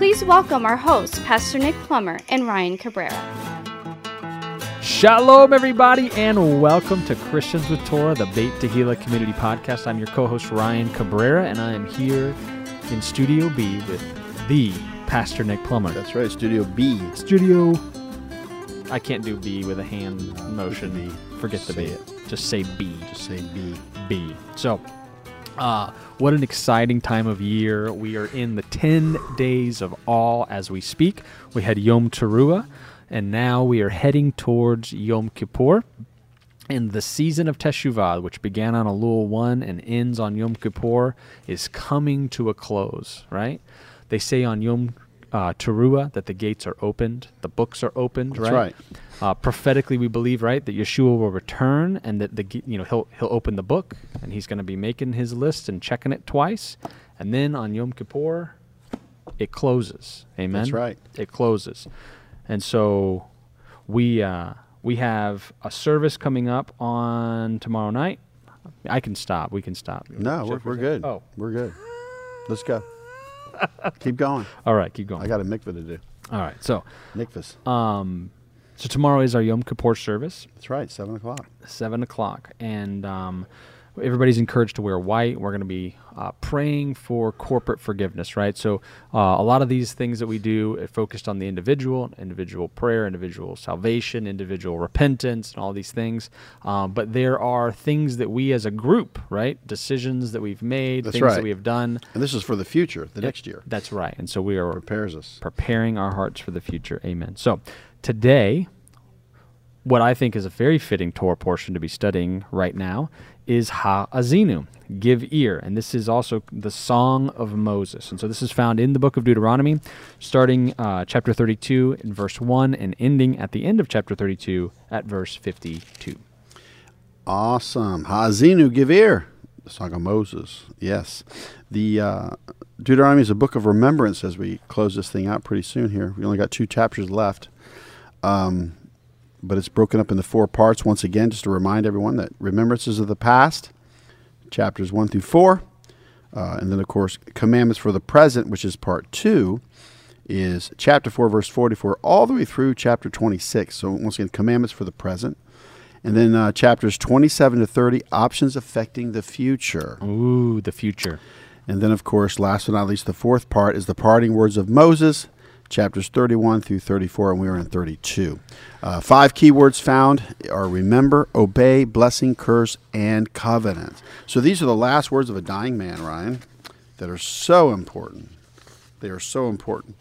Please welcome our hosts, Pastor Nick Plummer and Ryan Cabrera. Shalom, everybody, and welcome to Christians with Torah, the Beit Tehillah Community Podcast. I'm your co host, Ryan Cabrera, and I am here in Studio B with the Pastor Nick Plummer. That's right, Studio B. Studio. I can't do B with a hand motion. B. Forget the Say B. it. Just say B. Just say B. B. So, uh, what an exciting time of year. We are in the 10 days of all as we speak. We had Yom Teruah, and now we are heading towards Yom Kippur. And the season of Teshuvah, which began on Elul 1 and ends on Yom Kippur, is coming to a close, right? They say on Yom uh, Teruah that the gates are opened, the books are opened, That's right? right. Uh, prophetically, we believe, right, that Yeshua will return and that the you know he'll he'll open the book and he's going to be making his list and checking it twice, and then on Yom Kippur, it closes. Amen. That's right. It closes, and so we uh, we have a service coming up on tomorrow night. I can stop. We can stop. No, we're, Check for a we're good. Oh, We're good. Let's go. Keep going. all right. Keep going. I got a mikvah to do. all right. So, Mikvahs. um, so tomorrow is our Yom Kippur service. That's right, 7 o'clock. seven o'clock, and um, everybody's encouraged to wear white. We're going to be uh, praying for corporate forgiveness, right? So uh, a lot of these things that we do are focused on the individual, individual prayer, individual salvation, individual repentance, and all these things. Um, but there are things that we as a group, right, decisions that we've made, That's things that we have done. And this is for the future, the next year. That's right, and so we are Prepares us. preparing our hearts for the future. Amen. So today, what I think is a very fitting Torah portion to be studying right now is Ha'azinu, give ear. And this is also the Song of Moses. And so this is found in the book of Deuteronomy, starting uh, chapter 32 in verse 1 and ending at the end of chapter 32 at verse 52. Awesome. Ha Hazinu, give ear. The Song of Moses. Yes. The uh, Deuteronomy is a book of remembrance as we close this thing out pretty soon here. We only got two chapters left. Um, but it's broken up into four parts. Once again, just to remind everyone that remembrances of the past, chapters 1 through 4. Uh, and then, of course, commandments for the present, which is part 2, is chapter 4, verse 44, all the way through chapter 26. So, once again, commandments for the present. And then uh, chapters 27 to 30, options affecting the future. Ooh, the future. And then, of course, last but not least, the fourth part is the parting words of Moses, chapters 31 through 34, and we are in 32. Uh, five keywords found are remember, obey, blessing, curse, and covenant. So these are the last words of a dying man, Ryan, that are so important. They are so important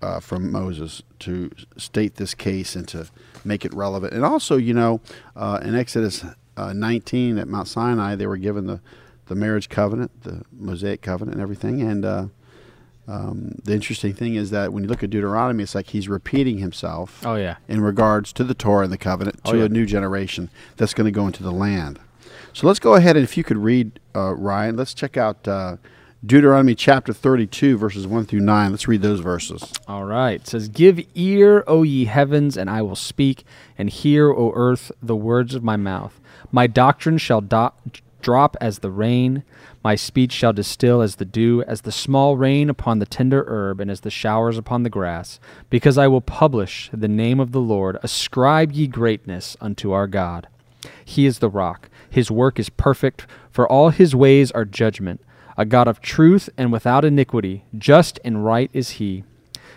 uh, from Moses to state this case and to make it relevant. And also, you know, uh, in Exodus uh, 19 at Mount Sinai, they were given the, the marriage covenant, the Mosaic covenant, and everything. And uh, um, the interesting thing is that when you look at Deuteronomy, it's like he's repeating himself Oh, yeah. in regards to the Torah and the covenant to Oh, yeah. a new generation that's going to go into the land. So let's go ahead and if you could read, uh, Ryan, let's check out uh, Deuteronomy chapter 32, verses 1 through 9. Let's read those verses. All right. It says, Give ear, O ye heavens, and I will speak, and hear, O earth, the words of my mouth. My doctrine shall do- drop as the rain, my speech shall distill as the dew, as the small rain upon the tender herb, and as the showers upon the grass, because I will publish the name of the Lord. Ascribe ye greatness unto our God. He is the rock. His work is perfect, for all his ways are judgment. A God of truth and without iniquity, just and right is he.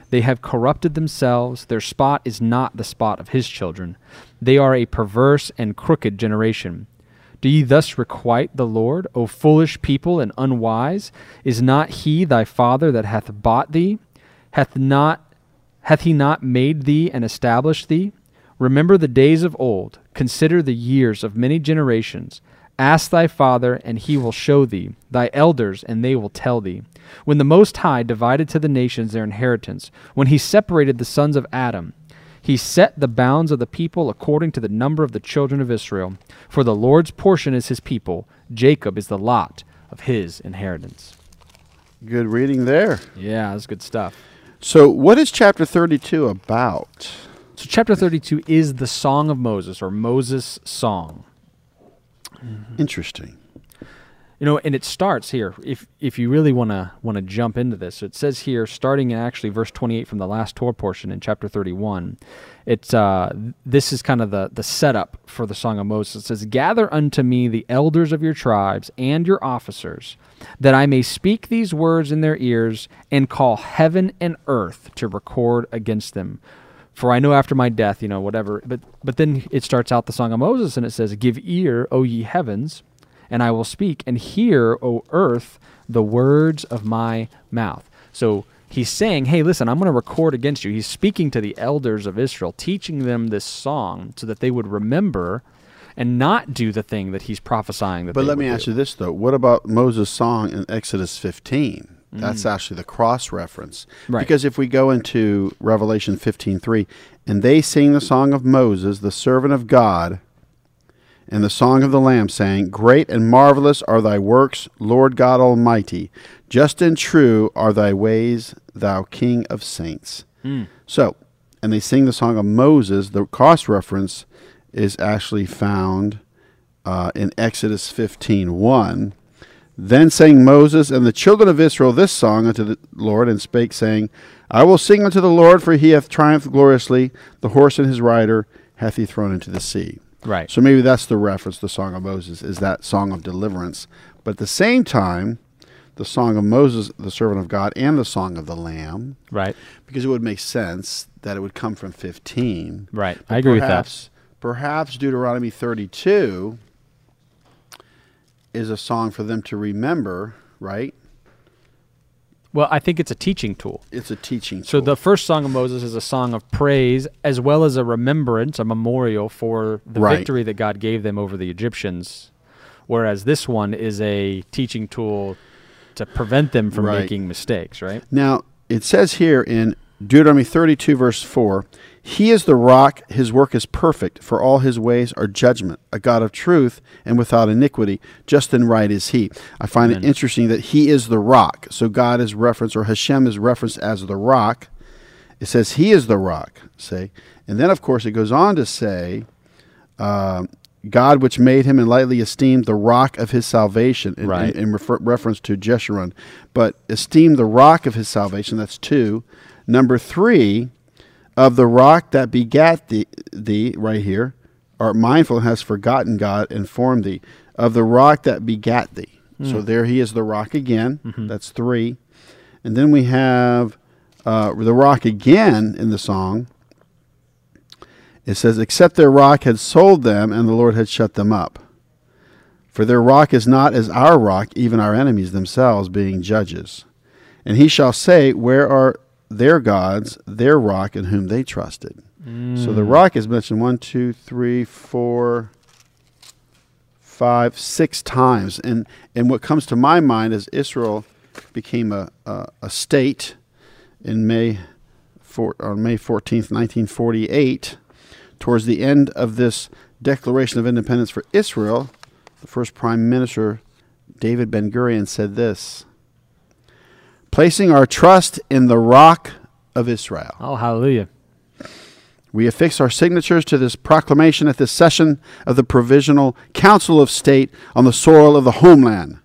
They have corrupted themselves. Their spot is not the spot of his children. They are a perverse and crooked generation. Do ye thus requite the Lord, O foolish people and unwise? Is not he thy father that hath bought thee? Hath not hath he not made thee and established thee? Remember the days of old, consider the years of many generations. Ask thy father, and he will show thee, thy elders, and they will tell thee. When the Most High divided to the nations their inheritance, when he separated the sons of Adam, He set the bounds of the people according to the number of the children of Israel. For the Lord's portion is his people, Jacob is the lot of his inheritance. Good reading there. Yeah, that's good stuff. So, what is chapter 32 about? So, chapter 32 is the Song of Moses, or Moses' Song. Interesting. You know, and it starts here. If if you really want to want to jump into this, it says here, starting in actually verse 28 from the last Torah portion in chapter 31. It's uh, this is kind of the the setup for the Song of Moses. It says, "Gather unto me the elders of your tribes and your officers, that I may speak these words in their ears and call heaven and earth to record against them." For I know after my death, you know, whatever. But but then it starts out the Song of Moses, and it says, "Give ear, O ye heavens." And I will speak, and hear, O earth, the words of my mouth. So he's saying, Hey, listen, I'm going to record against you. He's speaking to the elders of Israel, teaching them this song so that they would remember and not do the thing that he's prophesying that But let me do. ask you this, though. What about Moses' song in Exodus 15? Mm. That's actually the cross reference. Right. Because if we go into Revelation 15:3, and they sing the song of Moses, the servant of God, and the song of the Lamb, saying, Great and marvelous are thy works, Lord God Almighty. Just and true are thy ways, thou King of saints. So, and they sing the song of Moses. The cross reference is actually found uh, in Exodus 15:1. Then sang Moses and the children of Israel this song unto the Lord, and spake, saying, I will sing unto the Lord, for he hath triumphed gloriously. The horse and his rider hath he thrown into the sea. Right. So maybe that's the reference, the Song of Moses, is that song of deliverance. But at the same time, the Song of Moses, the servant of God, and the Song of the Lamb, Right. because it would make sense that it would come from 15. Right. I agree with that. perhaps, Perhaps Deuteronomy 32 is a song for them to remember, right? Well, I think it's a teaching tool. It's a teaching tool. So tool. the first song of Moses is a song of praise as well as a remembrance, a memorial for the Right. victory that God gave them over the Egyptians. Whereas this one is a teaching tool to prevent them from Right. making mistakes, right? Now, it says here in Deuteronomy 32, verse 4 He is the rock, his work is perfect, for all his ways are judgment, a God of truth and without iniquity. Just and right is he. I find it interesting that he is the rock. So God is referenced, or Hashem is referenced as the rock. It says he is the rock, say. And then, of course, it goes on to say, um, God, which made him and lightly esteemed the rock of his salvation, in, in- Right. in refer- reference to Jeshurun. But esteemed the rock of his salvation, that's two. Number three, of the rock that begat thee, thee right here, art mindful and has forgotten God and formed thee. Of the rock that begat thee. So there he is, the rock again. That's three. And then we have uh, the rock again in the song. It says, Except their rock had sold them, and the Lord had shut them up. For their rock is not as our rock, even our enemies themselves being judges. And he shall say, Where are their gods, their rock, in whom they trusted? So the rock is mentioned one, two, three, four, five, six times. And and what comes to my mind is Israel became a, a, a state in May four, on May fourteenth, nineteen forty eight. Towards the end of this Declaration of Independence for Israel, the first Prime Minister David Ben Gurion said this Placing our trust in the rock of Israel. Oh, hallelujah. We affix our signatures to this proclamation at this session of the Provisional Council of State on the soil of the homeland,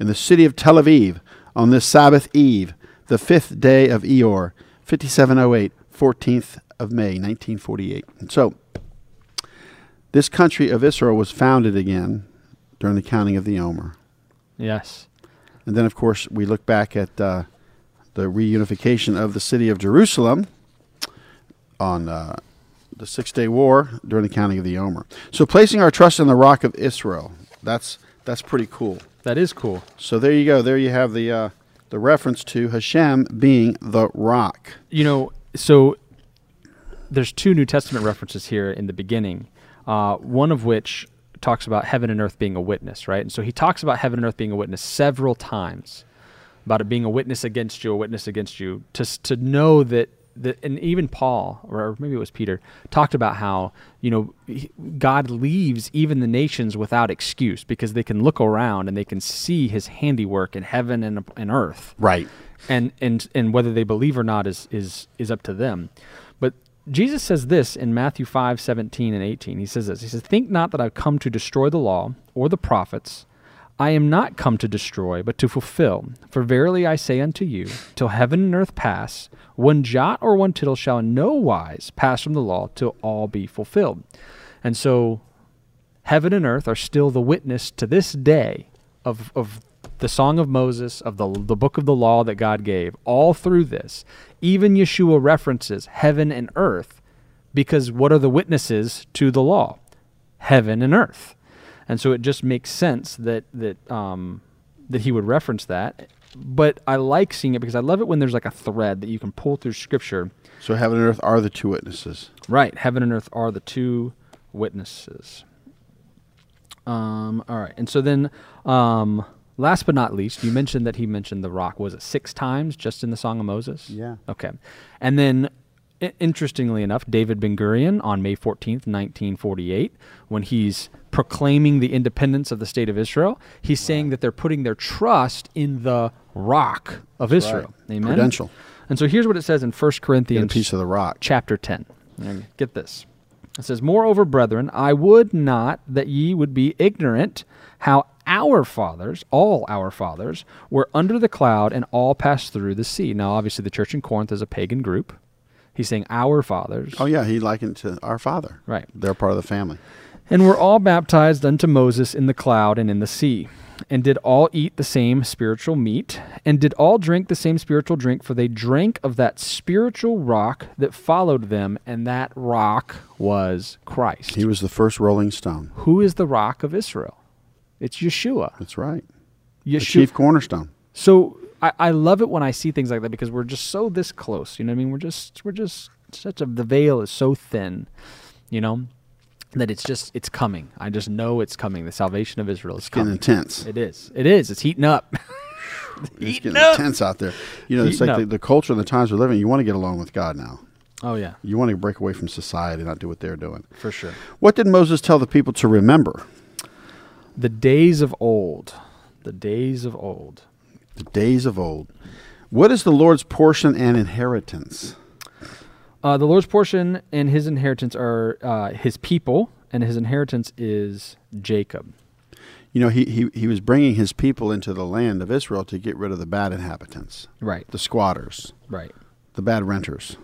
in the city of Tel Aviv, on this Sabbath eve, the fifth day of Iyar, 5708, 14th of May, 1948. And so, this country of Israel was founded again during the counting of the Omer. Yes. And then, of course, we look back at uh, the reunification of the city of Jerusalem on uh, the Six Day War during the counting of the Omer. So, placing our trust in the rock of Israel, that's, that's pretty cool. That is cool. So, there you go. There you have the, uh, the reference to Hashem being the rock. You know, so there's two New Testament references here in the beginning. Uh, one of which talks about heaven and earth being a witness, right? And so he talks about heaven and earth being a witness several times, about it being a witness against you, a witness against you, to to know that the, and even Paul, or maybe it was Peter, talked about how you know God leaves even the nations without excuse because they can look around and they can see His handiwork in heaven and, and earth, Right. and and and whether they believe or not is is is up to them. But Jesus says this in Matthew 5, 17 and 18. He says this. He says, Think not that I've come to destroy the law or the prophets. I am not come to destroy, but to fulfill. For verily I say unto you, till heaven and earth pass, one jot or one tittle shall in no wise pass from the law till all be fulfilled. And so heaven and earth are still the witness to this day of, of the Song of Moses, of the, the book of the law that God gave, all through this. Even Yeshua references heaven and earth because what are the witnesses to the law? Heaven and earth. And so it just makes sense that, that, um, that he would reference that. But I like seeing it because I love it when there's like a thread that you can pull through scripture. So heaven and earth are the two witnesses. Right. Heaven and earth are the two witnesses. Um, all right. And so then, um, last but not least, you mentioned that he mentioned the rock. Was it six times just in the Song of Moses? Yeah. Okay. And then, interestingly enough, David Ben Gurion on May 14th, 1948, when he's proclaiming the independence of the state of Israel, he's saying that they're putting their trust in the rock of Israel. Amen. Prudential. And so here's what it says in 1 Corinthians piece of the rock. chapter 10. Mm-hmm. And Get this. It says, Moreover, brethren, I would not that ye would be ignorant how our fathers, all our fathers, were under the cloud and all passed through the sea. Now, obviously, the church in Corinth is a pagan group. He's saying our fathers. Oh yeah, he likened to our father. Right. They're part of the family. And were all baptized unto Moses in the cloud and in the sea, and did all eat the same spiritual meat, and did all drink the same spiritual drink, for they drank of that spiritual rock that followed them, and that rock was Christ. He was the first rolling stone. Who is the rock of Israel? It's Yeshua. That's right. The chief cornerstone. So I, I love it when I see things like that because we're just so this close. You know what I mean? We're just we're just such a the veil is so thin, you know, that it's just it's coming. I just know it's coming. The salvation of Israel is Getting coming. intense. It is. It is. It's heating up. It's getting up. intense out there. You know, it's like the, the culture and the times we're living. You want to get along with God now. Oh yeah, You want to break away from society, not do what they're doing. for sure. What did Moses tell the people to remember? The days of old. The days of old. The days of old. What is the Lord's portion and inheritance? Uh, the Lord's portion and his inheritance are uh, his people, and his inheritance is Jacob. You know, he, he, he was bringing his people into the land of Israel to get rid of the bad inhabitants, Right. the squatters, Right. the bad renters,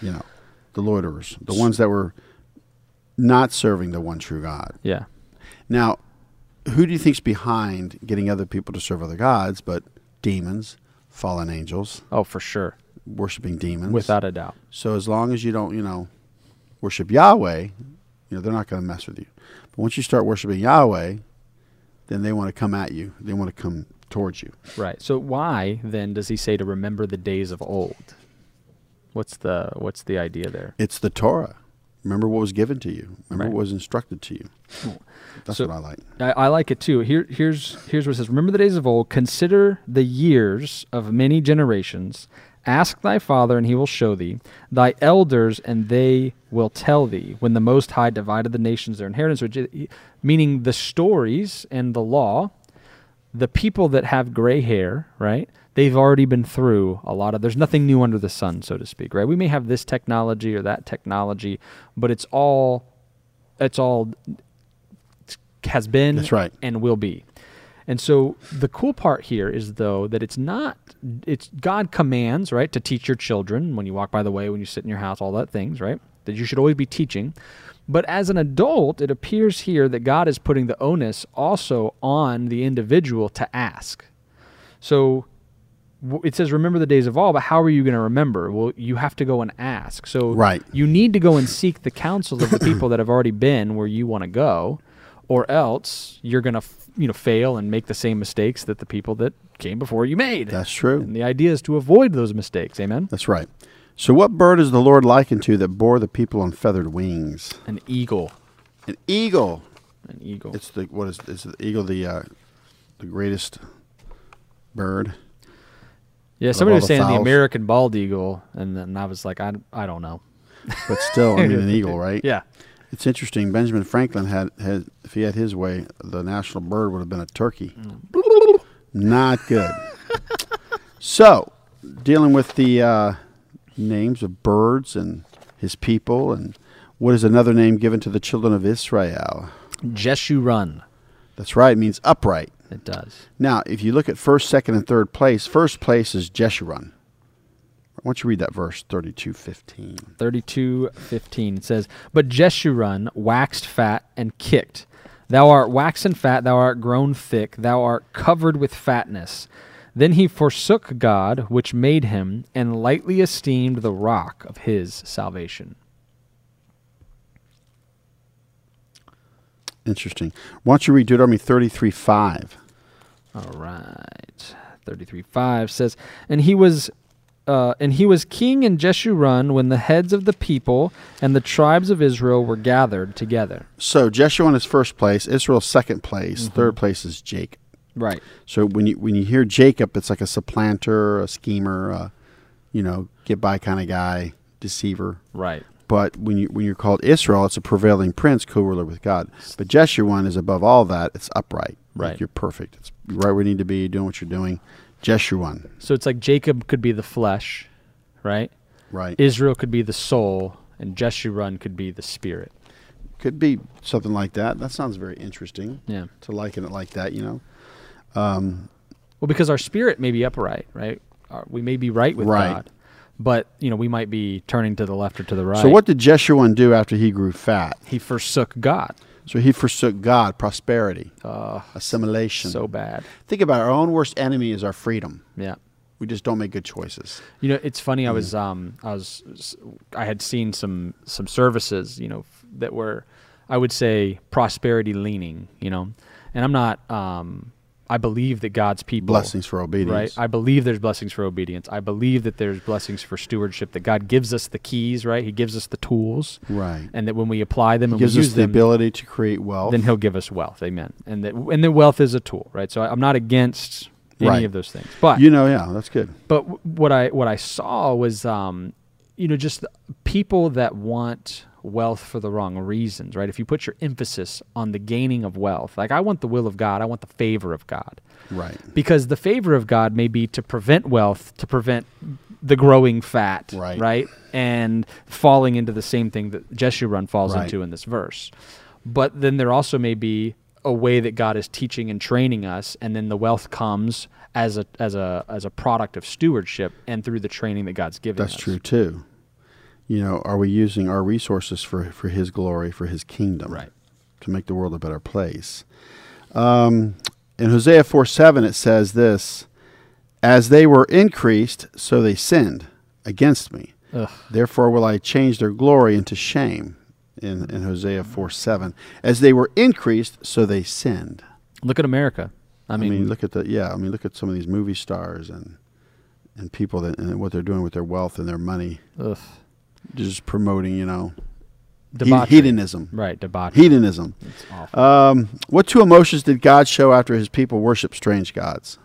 you know, the loiterers, the ones that were not serving the one true God. Yeah. Now, who do you think's behind getting other people to serve other gods but demons, fallen angels, Oh, for sure. worshiping demons? Without a doubt. So as long as you don't, you know, worship Yahweh, you know, they're not going to mess with you. But once you start worshiping Yahweh, then they want to come at you. They want to come towards you. Right. So why then does he say to remember the days of old? What's the what's the idea there? It's the Torah. Remember what was given to you. Remember Right. what was instructed to you. Hmm. That's So- what I like. I, I like it too. Here here's here's what it says. Remember the days of old, consider the years of many generations. Ask thy father, and he will show thee, thy elders, and they will tell thee, when the Most High divided the nations their inheritance, which meaning the stories and the law, the people that have gray hair, right? They've already been through a lot of. There's nothing new under the sun, so to speak, right? We may have this technology or that technology, but it's all, it's all has been That's right. and will be. And so the cool part here is though that it's not it's God commands, right, to teach your children when you walk by the way, when you sit in your house, all that things, right? That you should always be teaching. But as an adult, it appears here that God is putting the onus also on the individual to ask. So it says remember the days of all, but how are you going to remember? Well, you have to go and ask. So Right. you need to go and seek the counsel of the people that have already been where you want to go or else you're going to f- you know fail and make the same mistakes that the people that came before you made. That's true. And the idea is to avoid those mistakes. Amen. That's right. So what bird is the Lord likened to that bore the people on feathered wings? An eagle. An eagle. An eagle. It's the what is is the eagle the uh, the greatest bird? Yeah, somebody was saying the. American bald eagle, and then I was like, I, I don't know. But still, I mean, an eagle, right? Yeah. It's interesting. Benjamin Franklin had, had, if he had his way, the national bird would have been a turkey. Not good. so, dealing with the uh, names of birds and his people, and what is another name given to the children of Israel? Jeshurun. That's right, it means upright. It does. Now, if you look at first, second, and third place, first place is Jeshurun. Why don't you read that verse, 32.15. 32:15 it says, "But Jeshurun waxed fat and kicked. Thou art waxen fat, thou art grown thick, thou art covered with fatness. Then he forsook God, which made him, and lightly esteemed the rock of his salvation." Interesting. Why don't you read Deuteronomy 33.5? All right. 33:5 says, "And he was uh, and he was king in Jeshurun when the heads of the people and the tribes of Israel were gathered together." So Jeshurun is first place, Israel's second place, Mm-hmm. third place is Jacob. Right. So when you when you hear Jacob, it's like a supplanter, a schemer, a, you know, get by kind of guy, deceiver. Right. But when you when you're called Israel, it's a prevailing prince, co-ruler with God. But Jeshurun is above all that; it's upright. Like Right. you're perfect. It's right where you need to be, doing what you're doing. Jeshurun, So it's like Jacob could be the flesh, right? right? Israel could be the soul, and Jeshurun could be the spirit. Could be something like that. That sounds very interesting Yeah. to liken it like that. You know, um, Well, because our spirit may be upright, right? We may be right with Right. God, but you know we might be turning to the left or to the right. So what did Jeshurun do after he grew fat? he forsook God. So he forsook God, prosperity, Uh, assimilation. so bad. think about it, our own worst enemy is our freedom. Yeah. We just don't make good choices. You know, it's funny. I Mm. was, um, I was, I had seen some some services, you know, that were, I would say, prosperity leaning. You know, and I'm not. Um, I believe that God's people Blessings for obedience. Right. I believe there's blessings for obedience. I believe that there's blessings for stewardship. That God gives us the keys. Right. He gives us the tools, Right. and that when we apply them He and gives we us the them, ability to create wealth. then He'll give us wealth. Amen. And that and that wealth is a tool. Right. So I, I'm not against any Right. of those things, but you know, yeah, that's good. but w- what I what I saw was, um, you know, just people that want wealth for the wrong reasons, right? If you put your emphasis on the gaining of wealth, like I want the will of God, I want the favor of God, Right. because the favor of God may be to prevent wealth, to prevent the growing fat, Right. right, and falling into the same thing that Jeshurun falls Right. into in this verse. But then there also may be a way that God is teaching and training us, and then the wealth comes as a as a as a product of stewardship and through the training that God's given That's us. true too. You know, are we using our resources for for His glory, for His kingdom, Right. to make the world a better place? Um, in Hosea four seven, it says this: "As they were increased, so they sinned against me. Ugh. Therefore will I change their glory into shame." In in Hosea four seven, as they were increased, so they sinned. Look at America. I I mean, mean, look at the yeah. I mean, look at some of these movie stars and and people that and what they're doing with their wealth and their money, ugh, just promoting, you know, debauchery. hedonism. Right, debauchery. Hedonism. It's awful. Um, what two emotions did God show after His people worship strange gods?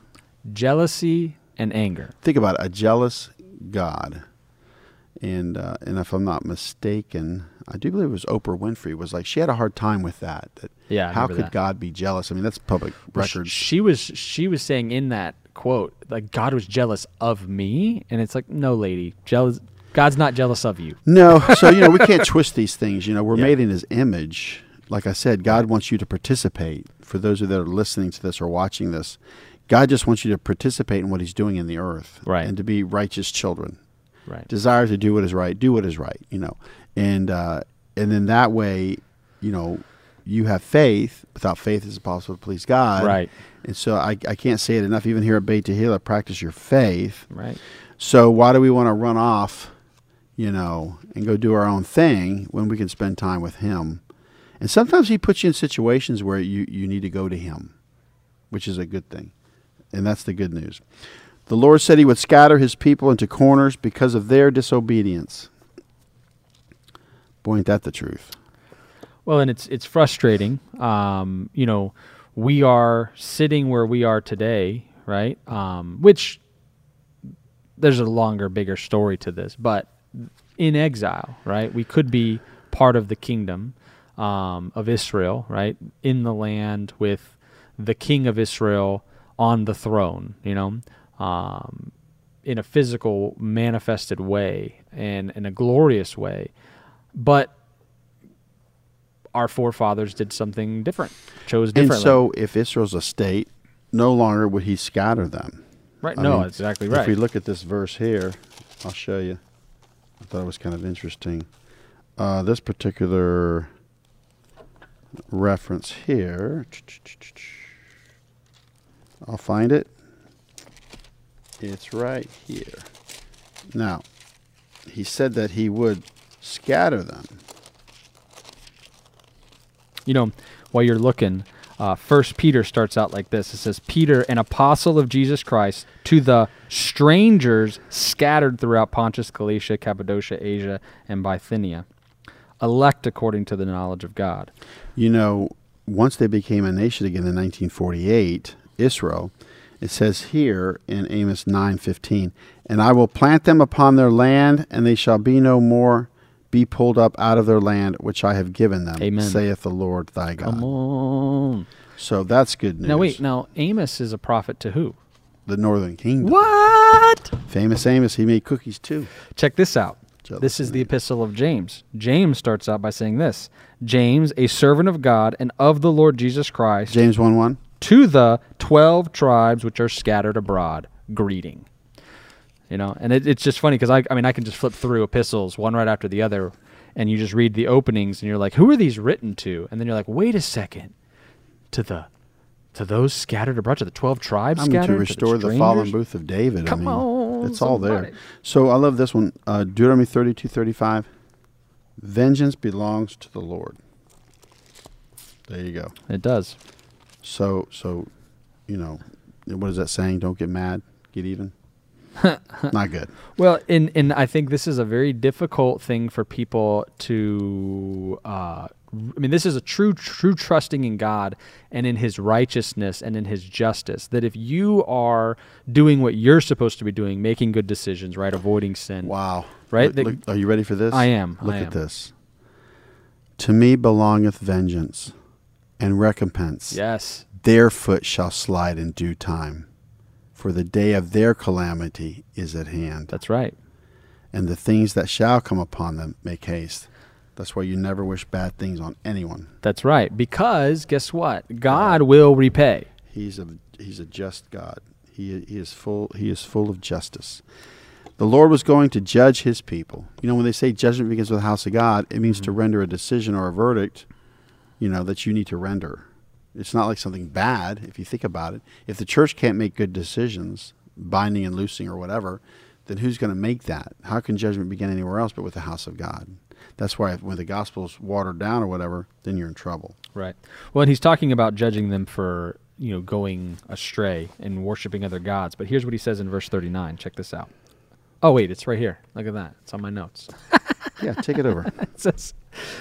Jealousy and anger. Think about it, a jealous God. And uh, and if I'm not mistaken, I do believe it was Oprah Winfrey was like she had a hard time with that. That Yeah, I how could that. God be jealous? I mean, that's public record. sh- She was she was saying in that quote like God was jealous of me, and it's like no, lady, jealous. God's not jealous of you. No, so you know we can't twist these things. You know we're Yeah. made in His image. Like I said, God wants you to participate. For those of you that are listening to this or watching this, God just wants you to participate in what He's doing in the earth, Right. And to be righteous children. Right. Desire to do what is right, do what is right. You know, and uh, and then that way, you know, you have faith. Without faith, it's impossible to please God, Right. And so I, I can't say it enough. Even here at Beit Tehillah, practice your faith. Right. So why do we want to run off, you know, and go do our own thing when we can spend time with him? And sometimes he puts you in situations where you, you need to go to him, which is a good thing. And that's the good news. The Lord said he would scatter his people into corners because of their disobedience. Boy, ain't that the truth. Well, and it's it's frustrating. Um, you know, we are sitting where we are today, right? Um, which there's a longer, bigger story to this, but in exile, right? We could be part of the kingdom um, of Israel, right? In the land with the king of Israel on the throne, you know, um, in a physical, manifested way and in a glorious way. But our forefathers did something different, chose differently. And so, if Israel's a state, no longer would he scatter them. right? I no, mean, exactly right. If we look at this verse here, I'll show you. I thought it was kind of interesting. Uh, this particular reference here, I'll find it. It's right here. Now, he said that he would scatter them. you know, while you're looking, uh, First Peter starts out like this. It says, "Peter, an apostle of Jesus Christ, to the strangers scattered throughout Pontus, Galatia, Cappadocia, Asia, and Bithynia, elect according to the knowledge of God." You know, once they became a nation again in 1948, Israel, it says here in Amos 9:15, "And I will plant them upon their land, and they shall be no more be pulled up out of their land which I have given them, Amen. saith the Lord thy God." Come on. So that's good news. Now wait, now Amos is a prophet to who? the northern kingdom. What? Famous Amos, he made cookies too. Check this out. Jealous This is the epistle of James. James starts out by saying this James, a servant of God and of the Lord Jesus Christ, James 1 1. to the 12 tribes which are scattered abroad, greeting. You know, and it, it's just funny because I, I mean, I can just flip through epistles one right after the other, and you just read the openings, and you're like, who are these written to? And then you're like, wait a second, to the, to those scattered abroad, to the 12 tribes I mean, scattered, to restore the, fallen booth of David. Come I mean, on, it's all there. So I love this one. Uh, Deuteronomy thirty two thirty five. Vengeance belongs to the Lord. There you go. It does. So, so, you know, what is that saying? Don't get mad, get even. Not good. Well, and and I think this is a very difficult thing for people to. Uh, I mean, this is a true, true trusting in God and in His righteousness and in His justice. That if you are doing what you're supposed to be doing, making good decisions, right, avoiding sin, Wow. Right? Look- look- are you ready for this? I am, Look I at this. To me belongeth vengeance and recompense. yes, Their foot shall slide in due time, for the day of their calamity is at hand. that's right. and the things that shall come upon them make haste. That's why you never wish bad things on anyone. That's right. Because guess what? God will repay. He's a he's a just God. He he is full he is full of justice. The Lord was going to judge his people. You know, when they say judgment begins with the house of God, it means to mm-hmm. render a decision or a verdict, you know, that you need to render. It's not like something bad if you think about it. If the church can't make good decisions, binding and loosing or whatever, then who's going to make that? How can judgment begin anywhere else but with the house of God? That's why when the gospel's watered down or whatever, then you're in trouble. Right. Well, and he's talking about judging them for, you know, going astray and worshiping other gods. But here's what he says in verse 39. Check this out. Oh, wait, it's right here. Look at that. It's on my notes. Yeah, take it over. it says,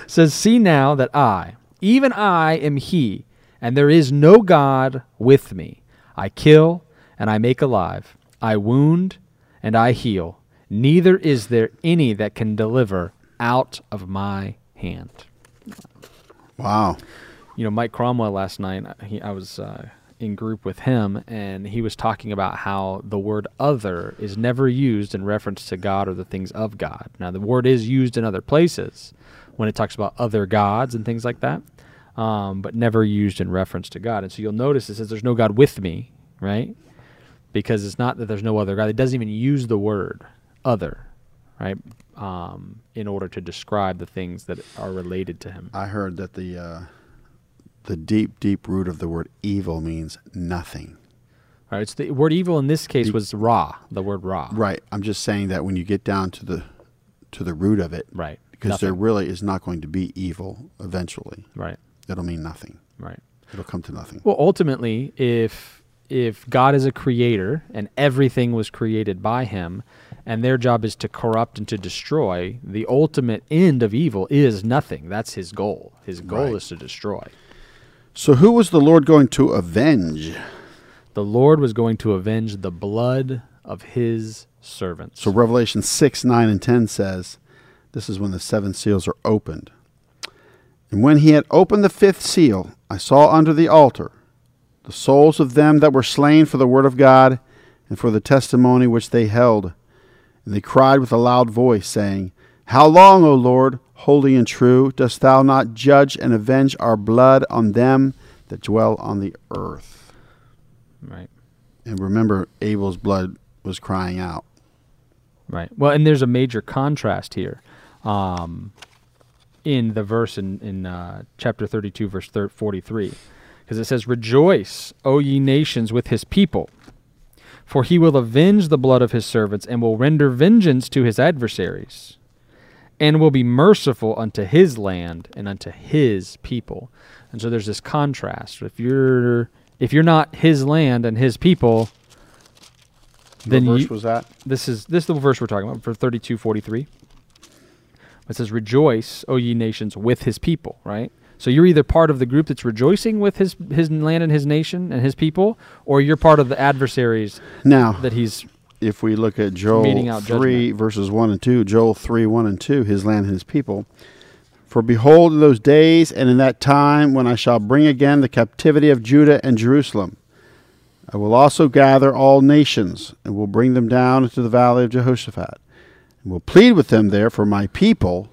says, See now that I, even I, am he, and there is no God with me. I kill and I make alive. I wound and I heal. Neither is there any that can deliver out of my hand. Wow. you know Mike Cromwell last night. uh, He, I was uh, in group with him, and he was talking about how the word "other" is never used in reference to God or the things of God. Now, the word is used in other places when it talks about other gods and things like that, um, but never used in reference to God. And so you'll notice it says, "There's no God with me," right? Because it's not that there's no other God. It doesn't even use the word "other," right? Um, in order to describe the things that are related to Him. I heard that the uh, the deep, deep root of the word evil means nothing. All right, it's the word evil in this case The- was ra, the word ra. Right. I'm just saying that when you get down to the to the root of it, Right. because there really is not going to be evil eventually. Right. It'll mean nothing. Right. It'll come to nothing. Well, ultimately, if if God is a creator and everything was created by him and their job is to corrupt and to destroy, the ultimate end of evil is nothing. That's his goal. His goal Right. is to destroy. So who was the Lord going to avenge? The Lord was going to avenge the blood of his servants. So Revelation 6, 9, and 10 says, this is when the seven seals are opened. And when he had opened the fifth seal, I saw under the altar the souls of them that were slain for the word of God and for the testimony which they held. And they cried with a loud voice, saying, How long, O Lord, holy and true, dost thou not judge and avenge our blood on them that dwell on the earth? right. And remember, Abel's blood was crying out. Right. Well, and there's a major contrast here um, in the verse in, in uh, chapter 32, verse 43. Because it says, Rejoice, O ye nations, with his people, for he will avenge the blood of his servants and will render vengeance to his adversaries, and will be merciful unto his land and unto his people. And so there's this contrast. If you're if you're not his land and his people, then what verse you, was that? this is this is the verse we're talking about for 3243 it says rejoice o ye nations with his people right? So you're either part of the group that's rejoicing with his his land and his nation and his people or you're part of the adversaries Now, that he's if we look at Joel out 3, verses 1 and 2, Joel 3, 1 and 2, his land and his people. For behold, in those days and in that time when I shall bring again the captivity of Judah and Jerusalem, I will also gather all nations and will bring them down into the valley of Jehoshaphat, will plead with them there for my people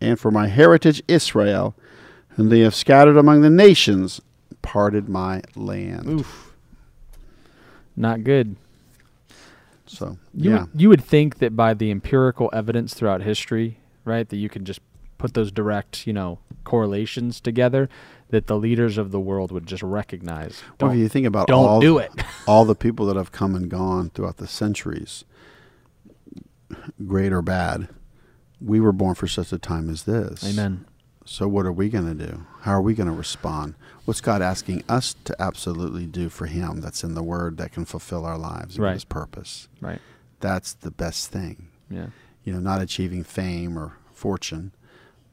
and for my heritage Israel, whom they have scattered among the nations, parted my land. oof not good So, you yeah. would, you would think that by the empirical evidence throughout history right that you could just put those direct you know correlations together that the leaders of the world would just recognize Well, don't, if you think about don't all do it all the people that have come and gone throughout the centuries, great or bad, we were born for such a time as this. amen So, what are we going to do? How are we going to respond? What's God asking us to absolutely do for Him that's in the Word that can fulfill our lives and His purpose? right That's the best thing. yeah You know, not achieving fame or fortune,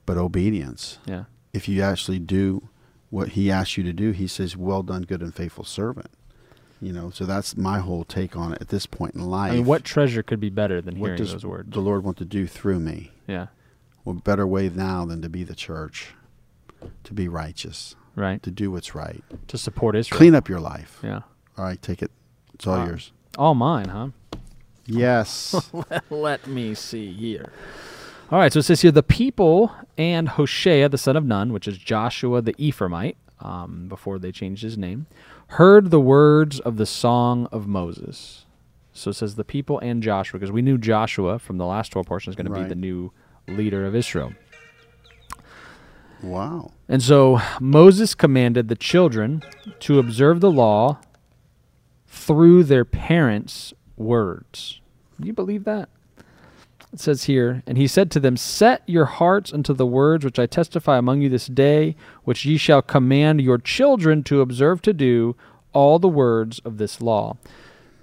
but obedience. yeah If you actually do what He asks you to do, He says, Well done, good and faithful servant. You know, so that's my whole take on it at this point in life. I mean, what treasure could be better than what hearing does those words? the Lord want to do through me? Yeah, What better way now than to be the church, to be righteous, right. to do what's right, To support Israel. clean up your life. Yeah. All right, take it. It's all Wow. yours. All mine, huh? Yes. Let me see here. All right, so it says here the people and Hoshea, the son of Nun, which is Joshua the Ephraimite, um, before they changed his name, heard the words of the song of Moses. So it says the people and Joshua, because we knew Joshua from the last 12 portion is going to be the new leader of Israel. wow. And so Moses commanded the children to observe the law through their parents' words. Do you believe that? It says here, and he said to them, Set your hearts unto the words which I testify among you this day, which ye shall command your children to observe to do all the words of this law.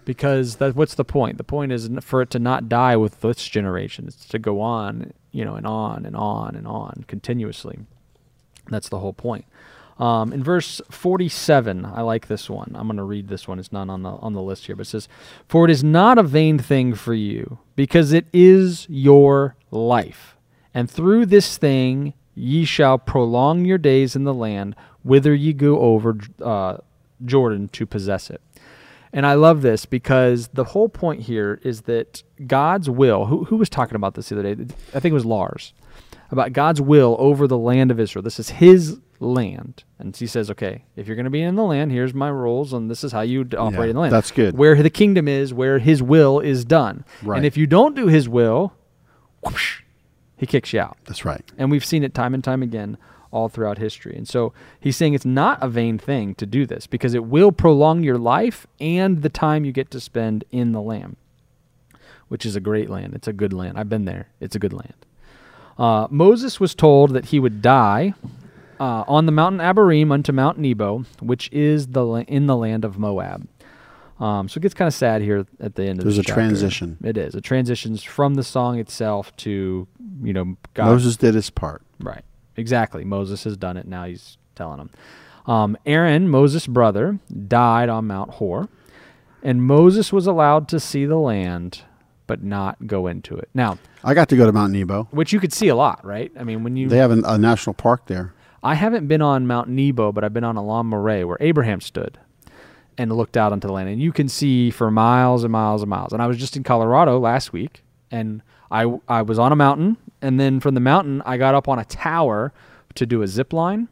Because that, what's the point? The point is for it to not die with this generation. It's to go on, you know, and on and on and on continuously. That's the whole point. Um, in verse 47, I like this one. I'm going to read this one. It's not on the on the list here, but it says, "For it is not a vain thing for you, because it is your life, and through this thing ye shall prolong your days in the land whither ye go over uh, Jordan to possess it." And I love this because the whole point here is that God's will. Who, who was talking about this the other day? I think it was Lars about God's will over the land of Israel. This is His land, and He says, "Okay, if you're going to be in the land, here's my rules, and this is how you operate Yeah, in the land. that's good. Where the kingdom is, where His will is done. Right. And if you don't do His will, whoosh, He kicks you out. That's right. And we've seen it time and time again all throughout history. And so he's saying it's not a vain thing to do this because it will prolong your life and the time you get to spend in the land, which is a great land. It's a good land. I've been there. It's a good land. Uh, Moses was told that he would die uh, on the mountain Abarim unto Mount Nebo, which is the la- in the land of Moab. Um, so it gets kind of sad here at the end of There's a transition. It is. It transitions from the song itself to, you know, God. Moses did his part. Right. Exactly. Moses has done it. Now he's telling them. Um, Aaron, Moses' brother, died on Mount Hor. And Moses was allowed to see the land, but not go into it. Now, I got to go to Mount Nebo. which you could see a lot, right? I mean, when you They have an, a national park there. I haven't been on Mount Nebo, but I've been on Elon Moreh, where Abraham stood and looked out onto the land. And you can see for miles and miles and miles. And I was just in Colorado last week, and I, I was on a mountain. And then from the mountain, I got up on a tower to do a zip line.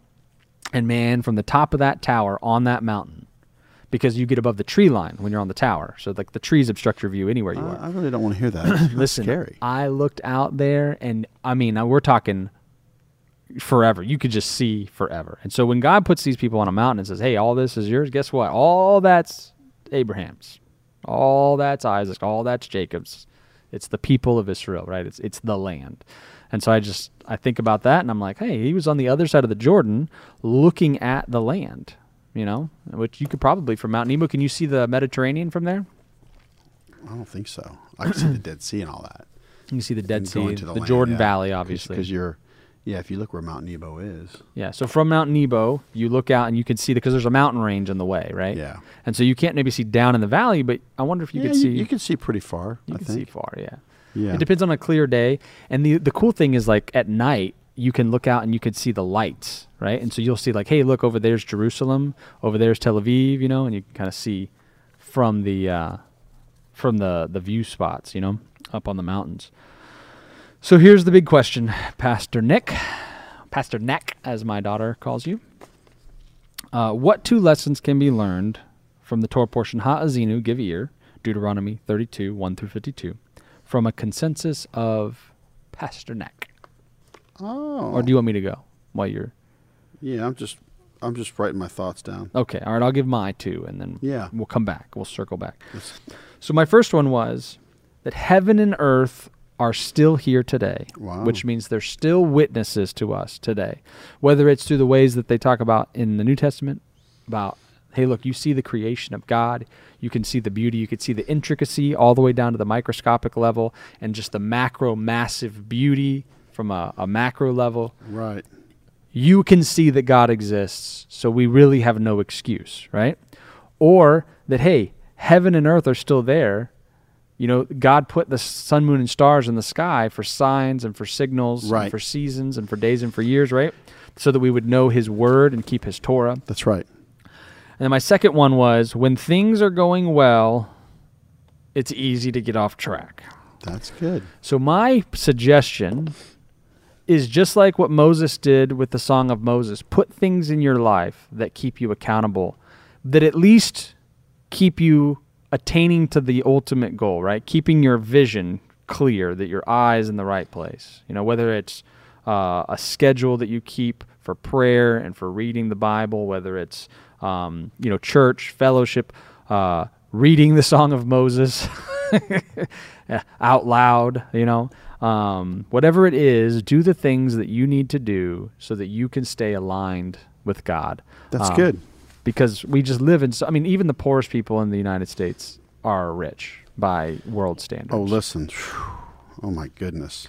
And man, from the top of that tower on that mountain, because you get above the tree line when you're on the tower. So, like, the trees obstruct your view anywhere you I, are. I really don't want to hear that. Listen, scary. I looked out there, and I mean, we're talking forever. You could just see forever. And so when God puts these people on a mountain and says, "Hey, all this is yours," guess what? All that's Abraham's, all that's Isaac, all that's Jacob's. It's the people of Israel, right? It's it's the land. And so I just I think about that, and I'm like, hey, he was on the other side of the Jordan, looking at the land. You know, which you could probably from Mount Nebo. Can you see the Mediterranean from there? I don't think so. I can see the Dead Sea and all that. You can see the Dead Sea, going the, land, Jordan yeah. Valley, obviously. Because you're, yeah, if you look where Mount Nebo is. Yeah. So from Mount Nebo, you look out and you can see because there's a mountain range in the way, right? Yeah. And so you can't maybe see down in the valley, but I wonder if you yeah, could see. You, can see pretty far. you I can think. see far. Yeah. Yeah. It depends on a clear day, and the the cool thing is like at night you can look out and you can see the lights, right? And so you'll see like, hey, look over there's Jerusalem, over there's Tel Aviv, you know, and you can kind of see from the uh, from the the view spots, you know, up on the mountains. So here's the big question, Pastor Nick, Pastor Neck, as my daughter calls you. Uh, what two lessons can be learned from the Torah portion Ha'azinu, give ear, Deuteronomy 32, 1 through 52, from a consensus of Pastor Neck? Oh. Or do you want me to go while you're. yeah, I'm just, I'm just writing my thoughts down. Okay, all right, I'll give my two and then Yeah. we'll come back. We'll circle back. Let's- So my first one was that heaven and earth are still here today, Wow. which means they're still witnesses to us today. Whether it's through the ways that they talk about in the New Testament about hey, look, you see the creation of God, you can see the beauty, you can see the intricacy all the way down to the microscopic level and just the macro massive beauty from a, a macro level Right. you can see that God exists, so we really have no excuse, right? Or that, hey, heaven and earth are still there. You know, God put the sun, moon, and stars in the sky for signs and for signals, and for seasons and for days and for years, right? So that we would know His word and keep His Torah. That's right. And then my second one was when things are going well, it's easy to get off track. That's good. So my suggestion is just like what Moses did with the Song of Moses. Put things in your life that keep you accountable, that at least keep you attaining to the ultimate goal, right? Keeping your vision clear, that your eyes in the right place. You know, whether it's uh, a schedule that you keep for prayer and for reading the Bible, whether it's um, you know church fellowship, uh, reading the Song of Moses out loud, you know, um, whatever it is, do the things that you need to do so that you can stay aligned with God. That's Um, good. Because we just live in. So, I mean, even the poorest people in the United States are rich by world standards. Oh, listen. Oh my goodness.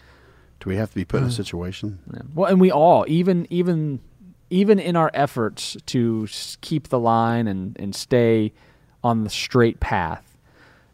Do we have to be put in a situation? Yeah. Well, and we all, even even even in our efforts to keep the line and and stay on the straight path,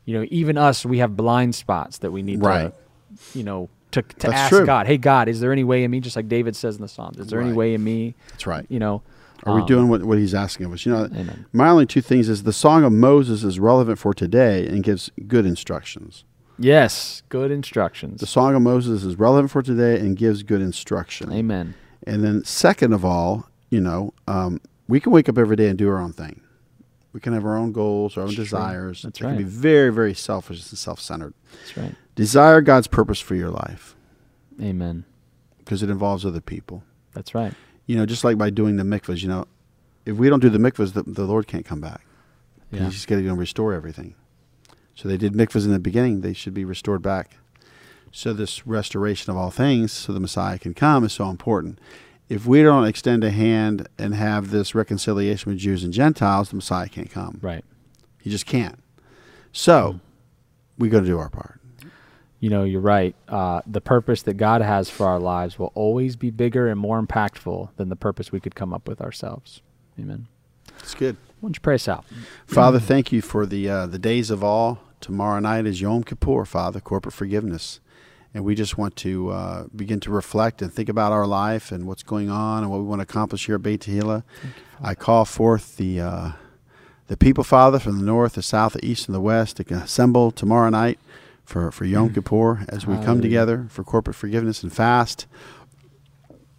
you know, even us, we have blind spots that we need Right. to, you know, to to That's ask true. God, hey God, is there any way in me? Just like David says in the Psalms, is there any way in me? That's right. You know, Are we um, doing what, what he's asking of us? You know, Amen. my only two things is the Song of Moses is relevant for today and gives good instructions. Yes, good instructions. The Song of Moses is relevant for today and gives good instruction. Amen. And then, second of all, you know, um, we can wake up every day and do our own thing. We can have our own goals, our own That's true. desires. That's it can be very, very selfish and self centered. That's right. Desire God's purpose for your life Amen. because it involves other people. That's right. You know, just like by doing the mikvahs, you know, if we don't do the mikvahs, the, the Lord can't come back. Yeah. He's just going to restore everything. So they did mikvahs in the beginning. They should be restored back. So this restoration of all things, so the Messiah can come, is so important. If we don't extend a hand and have this reconciliation with Jews and Gentiles, the Messiah can't come. Right. He just can't. So we got to do our part. You know, you're right. Uh, the purpose that God has for our lives will always be bigger and more impactful than the purpose we could come up with ourselves. Amen. It's good. Why don't you pray us out? Father, thank you for the uh, the days of awe. Tomorrow night is Yom Kippur, Father, corporate forgiveness. And we just want to uh, begin to reflect and think about our life and what's going on and what we want to accomplish here at Beit Tehillah. I call forth the uh, the people, Father, from the north, the south, the east, and the west to assemble tomorrow night for, for Yom Kippur as we come together for corporate forgiveness and fast.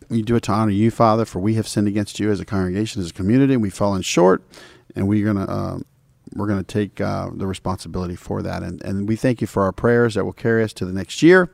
We do it to honor you, Father, for we have sinned against you as a congregation, as a community, and we've fallen short, and we're gonna uh, we're gonna take uh, the responsibility for that, and and we thank you for our prayers that will carry us to the next year,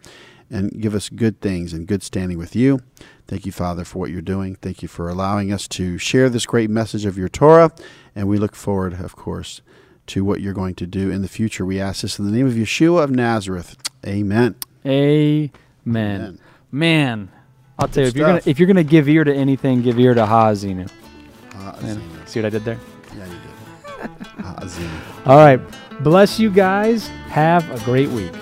and give us good things and good standing with you. Thank you, Father, for what you're doing. Thank you for allowing us to share this great message of your Torah, and we look forward, of course, to what you're going to do in the future. We ask this in the name of Yeshua of Nazareth. Amen. Amen. Amen. Man, I'll tell you if you're gonna if you're gonna give ear to anything, give ear to Haazinu. Ah, Man, See what I did there? Yeah, you did. All right. Bless you guys. Have a great week.